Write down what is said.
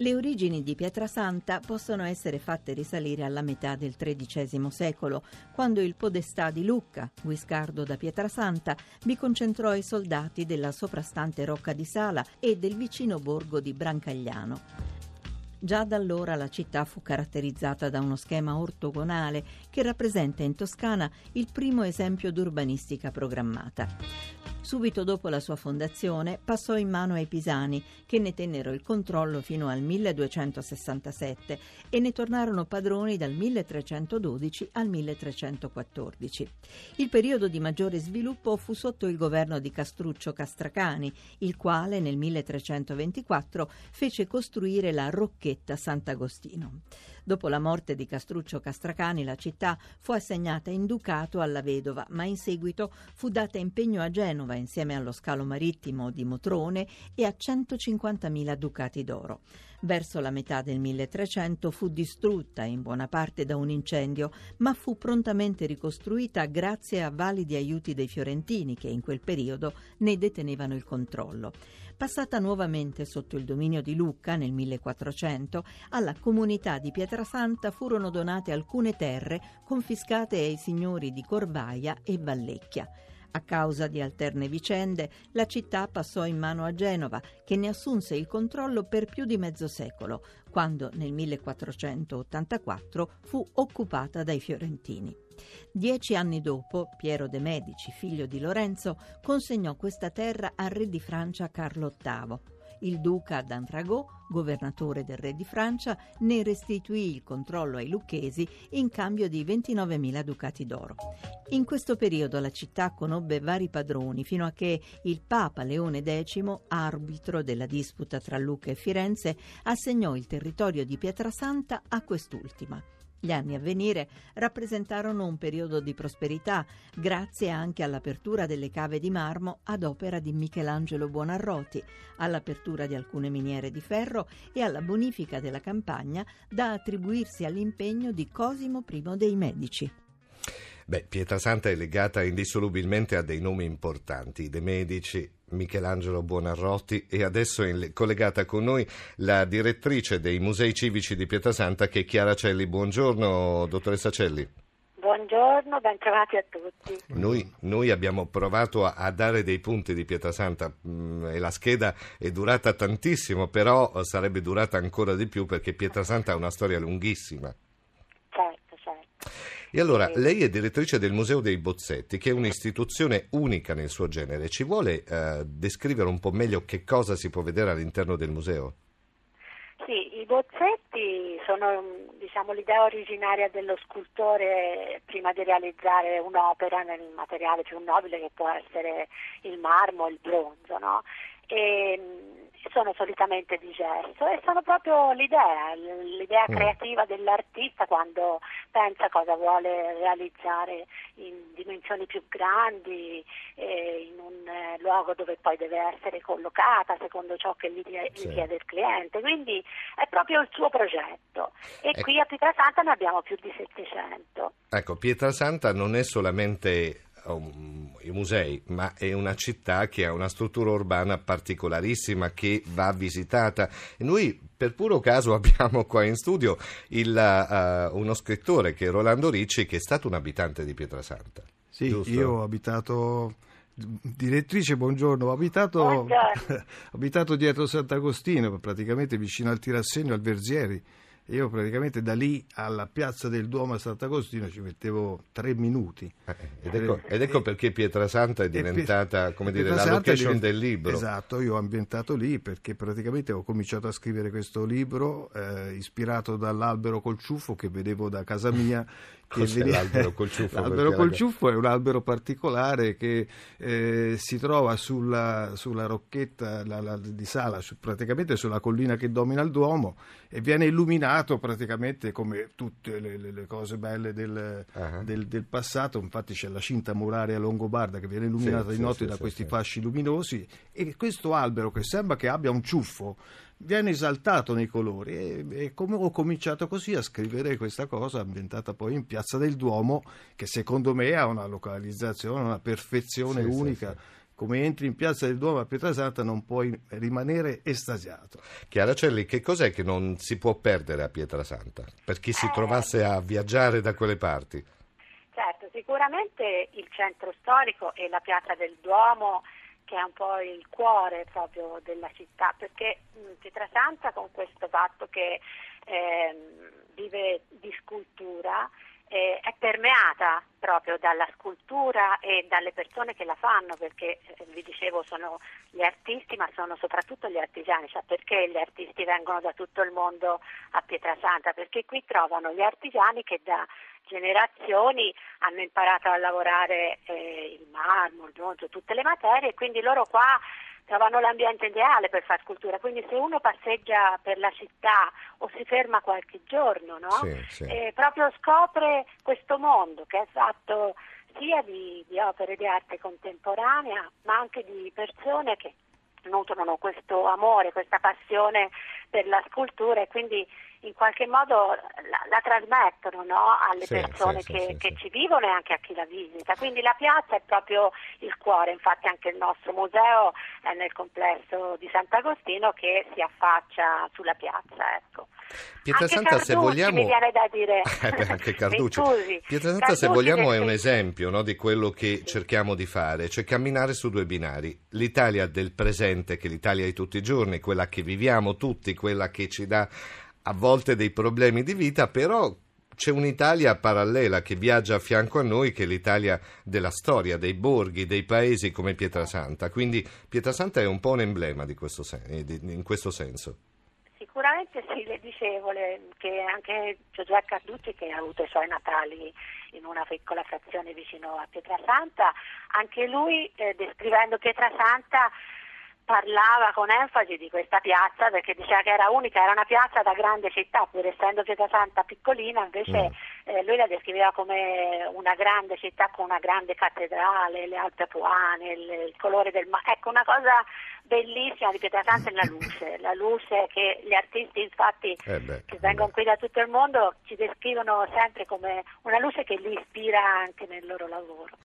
Le origini di Pietrasanta possono essere fatte risalire alla metà del XIII secolo, quando il podestà di Lucca, Guiscardo da Pietrasanta, vi concentrò i soldati della soprastante Rocca di Sala e del vicino borgo di Brancagliano. Già da allora la città fu caratterizzata da uno schema ortogonale che rappresenta in Toscana il primo esempio d'urbanistica programmata. Subito dopo la sua fondazione passò in mano ai pisani, che ne tennero il controllo fino al 1267 e ne tornarono padroni dal 1312 al 1314. Il periodo di maggiore sviluppo fu sotto il governo di Castruccio Castracani, il quale nel 1324 fece costruire la Rocchetta Sant'Agostino. Dopo la morte di Castruccio Castracani la città fu assegnata in ducato alla vedova, ma in seguito fu data impegno a Genova insieme allo scalo marittimo di Motrone e a 150.000 ducati d'oro. Verso la metà del 1300 fu distrutta in buona parte da un incendio, ma fu prontamente ricostruita grazie a validi aiuti dei fiorentini che in quel periodo ne detenevano il controllo. Passata nuovamente sotto il dominio di Lucca nel 1400, alla comunità di Pietrasanta furono donate alcune terre confiscate ai signori di Corvaia e Vallecchia. A causa di alterne vicende, la città passò in mano a Genova, che ne assunse il controllo per più di mezzo secolo, quando nel 1484 fu occupata dai fiorentini. Dieci anni dopo, Piero de' Medici, figlio di Lorenzo, consegnò questa terra al re di Francia Carlo VIII. Il duca d'Antragot, governatore del re di Francia, ne restituì il controllo ai lucchesi in cambio di 29.000 ducati d'oro. In questo periodo la città conobbe vari padroni fino a che il Papa Leone X, arbitro della disputa tra Lucca e Firenze, assegnò il territorio di Pietrasanta a quest'ultima. Gli anni a venire rappresentarono un periodo di prosperità, grazie anche all'apertura delle cave di marmo ad opera di Michelangelo Buonarroti, all'apertura di alcune miniere di ferro e alla bonifica della campagna da attribuirsi all'impegno di Cosimo I dei Medici. Beh, Pietrasanta è legata indissolubilmente a dei nomi importanti, De Medici, Michelangelo Buonarroti e adesso è collegata con noi la direttrice dei Musei Civici di Pietrasanta che è Chiara Celli. Buongiorno, dottoressa Celli. Buongiorno, ben trovati a tutti. Noi, noi abbiamo provato a, a, dare dei punti di Pietrasanta mh, mm, e la scheda è durata tantissimo, però sarebbe durata ancora di più perché Pietrasanta ha una storia lunghissima. E allora, lei è direttrice del Museo dei Bozzetti, che è un'istituzione unica nel suo genere. Ci vuole eh, descrivere un po' meglio che cosa si può vedere all'interno del museo? Sì, i bozzetti sono diciamo, l'idea originaria dello scultore prima di realizzare un'opera nel materiale più nobile che può essere il marmo, il bronzo. No? E, sono solitamente di gesso e sono proprio l'idea, l'idea mm. creativa dell'artista quando pensa cosa vuole realizzare in dimensioni più grandi, eh, in un eh, luogo dove poi deve essere collocata secondo ciò che gli richiede il cliente. Quindi è proprio il suo progetto e ecco. qui a Pietrasanta ne abbiamo più di 700. Ecco, Pietrasanta non è solamente i musei, ma è una città che ha una struttura urbana particolarissima che va visitata. E noi per puro caso abbiamo qua in studio il, uh, uno scrittore che è Rolando Ricci, che è stato un abitante di Pietrasanta. Sì, giusto? io ho abitato Direttrice, buongiorno. Ho abitato, buongiorno. abitato dietro Sant'Agostino, praticamente vicino al Tirassegno, al Verzieri. Io praticamente da lì alla piazza del Duomo a Sant'Agostino ci mettevo tre minuti. Eh, ed, ecco, ed, ecco, perché Pietrasanta è diventata come dire, la location divent- del libro. Esatto, io ho ambientato lì perché praticamente ho cominciato a scrivere questo libro eh, ispirato dall'albero col ciuffo che vedevo da casa mia Cos'è vedi... l'albero col ciuffo? L'albero col ciuffo è un albero particolare che eh, si trova sulla, sulla rocchetta la, la, di Sala, su, praticamente sulla collina che domina il Duomo e viene illuminato praticamente come tutte le, le, le cose belle del, uh-huh. del, del, passato. Infatti c'è la cinta muraria longobarda che viene illuminata sì, di notte sì, da sì, questi fasci luminosi e questo albero che sembra che abbia un ciuffo viene esaltato nei colori e, e come ho cominciato così a scrivere questa cosa ambientata poi in Piazza del Duomo che secondo me ha una localizzazione, una perfezione sì, unica. Sì, sì. come entri in piazza del Duomo a Pietrasanta non puoi rimanere estasiato. Chiara Celli, che cos'è che non si può perdere a Pietrasanta per chi si Eh. trovasse a viaggiare da quelle parti? Certo, sicuramente il centro storico e la piazza del Duomo che è un po' il cuore proprio della città, perché Pietrasanta con questo fatto che ehm, vive di scultura eh, è permeata proprio dalla scultura e dalle persone che la fanno, perché eh, vi dicevo sono gli artisti, ma sono soprattutto gli artigiani, cioè perché gli artisti vengono da tutto il mondo a Pietrasanta? Perché qui trovano gli artigiani che da generazioni hanno imparato a lavorare eh, il marmo, il bronzo, tutte le materie, quindi loro qua trovano l'ambiente ideale per fare scultura. Quindi se uno passeggia per la città o si ferma qualche giorno, no? Sì, sì. Eh, proprio scopre questo mondo che è fatto sia di, di opere di arte contemporanea, ma anche di persone che nutrono questo amore, questa passione per la scultura e quindi in qualche modo la, la trasmettono no, alle Sì, persone sì, che, sì, che ci vivono e anche a chi la visita. Quindi la piazza è proprio il cuore, infatti anche il nostro museo è nel complesso di Sant'Agostino che si affaccia sulla piazza. Ecco. Pietrasanta, se vogliamo. mi viene da dire. Eh beh, anche Carducci. Pietrasanta, se Carducci vogliamo, è un esempio no, di quello che cerchiamo di fare, cioè camminare su due binari. L'Italia del presente, che è l'Italia di tutti i giorni, quella che viviamo tutti, quella che ci dà a volte dei problemi di vita, però c'è un'Italia parallela che viaggia a fianco a noi, che è l'Italia della storia, dei borghi, dei paesi come Pietrasanta. Quindi Pietrasanta è un po' un emblema di questo sen- in questo senso. Sicuramente sì, le dicevo le- che anche Giosuè Carducci che ha avuto i suoi natali in una piccola frazione vicino a Pietrasanta, anche lui eh, descrivendo Pietrasanta parlava con enfasi di questa piazza perché diceva che era unica, era una piazza da grande città, pur essendo Pietrasanta piccolina, invece Mm. eh, lui la descriveva come una grande città con una grande cattedrale, le Alpi Apuane, il, il colore del mare. Ecco, una cosa bellissima di Pietrasanta è la luce, la luce che gli artisti infatti Eh beh, che vengono beh. qui da tutto il mondo ci descrivono sempre come una luce che li ispira anche nel loro lavoro.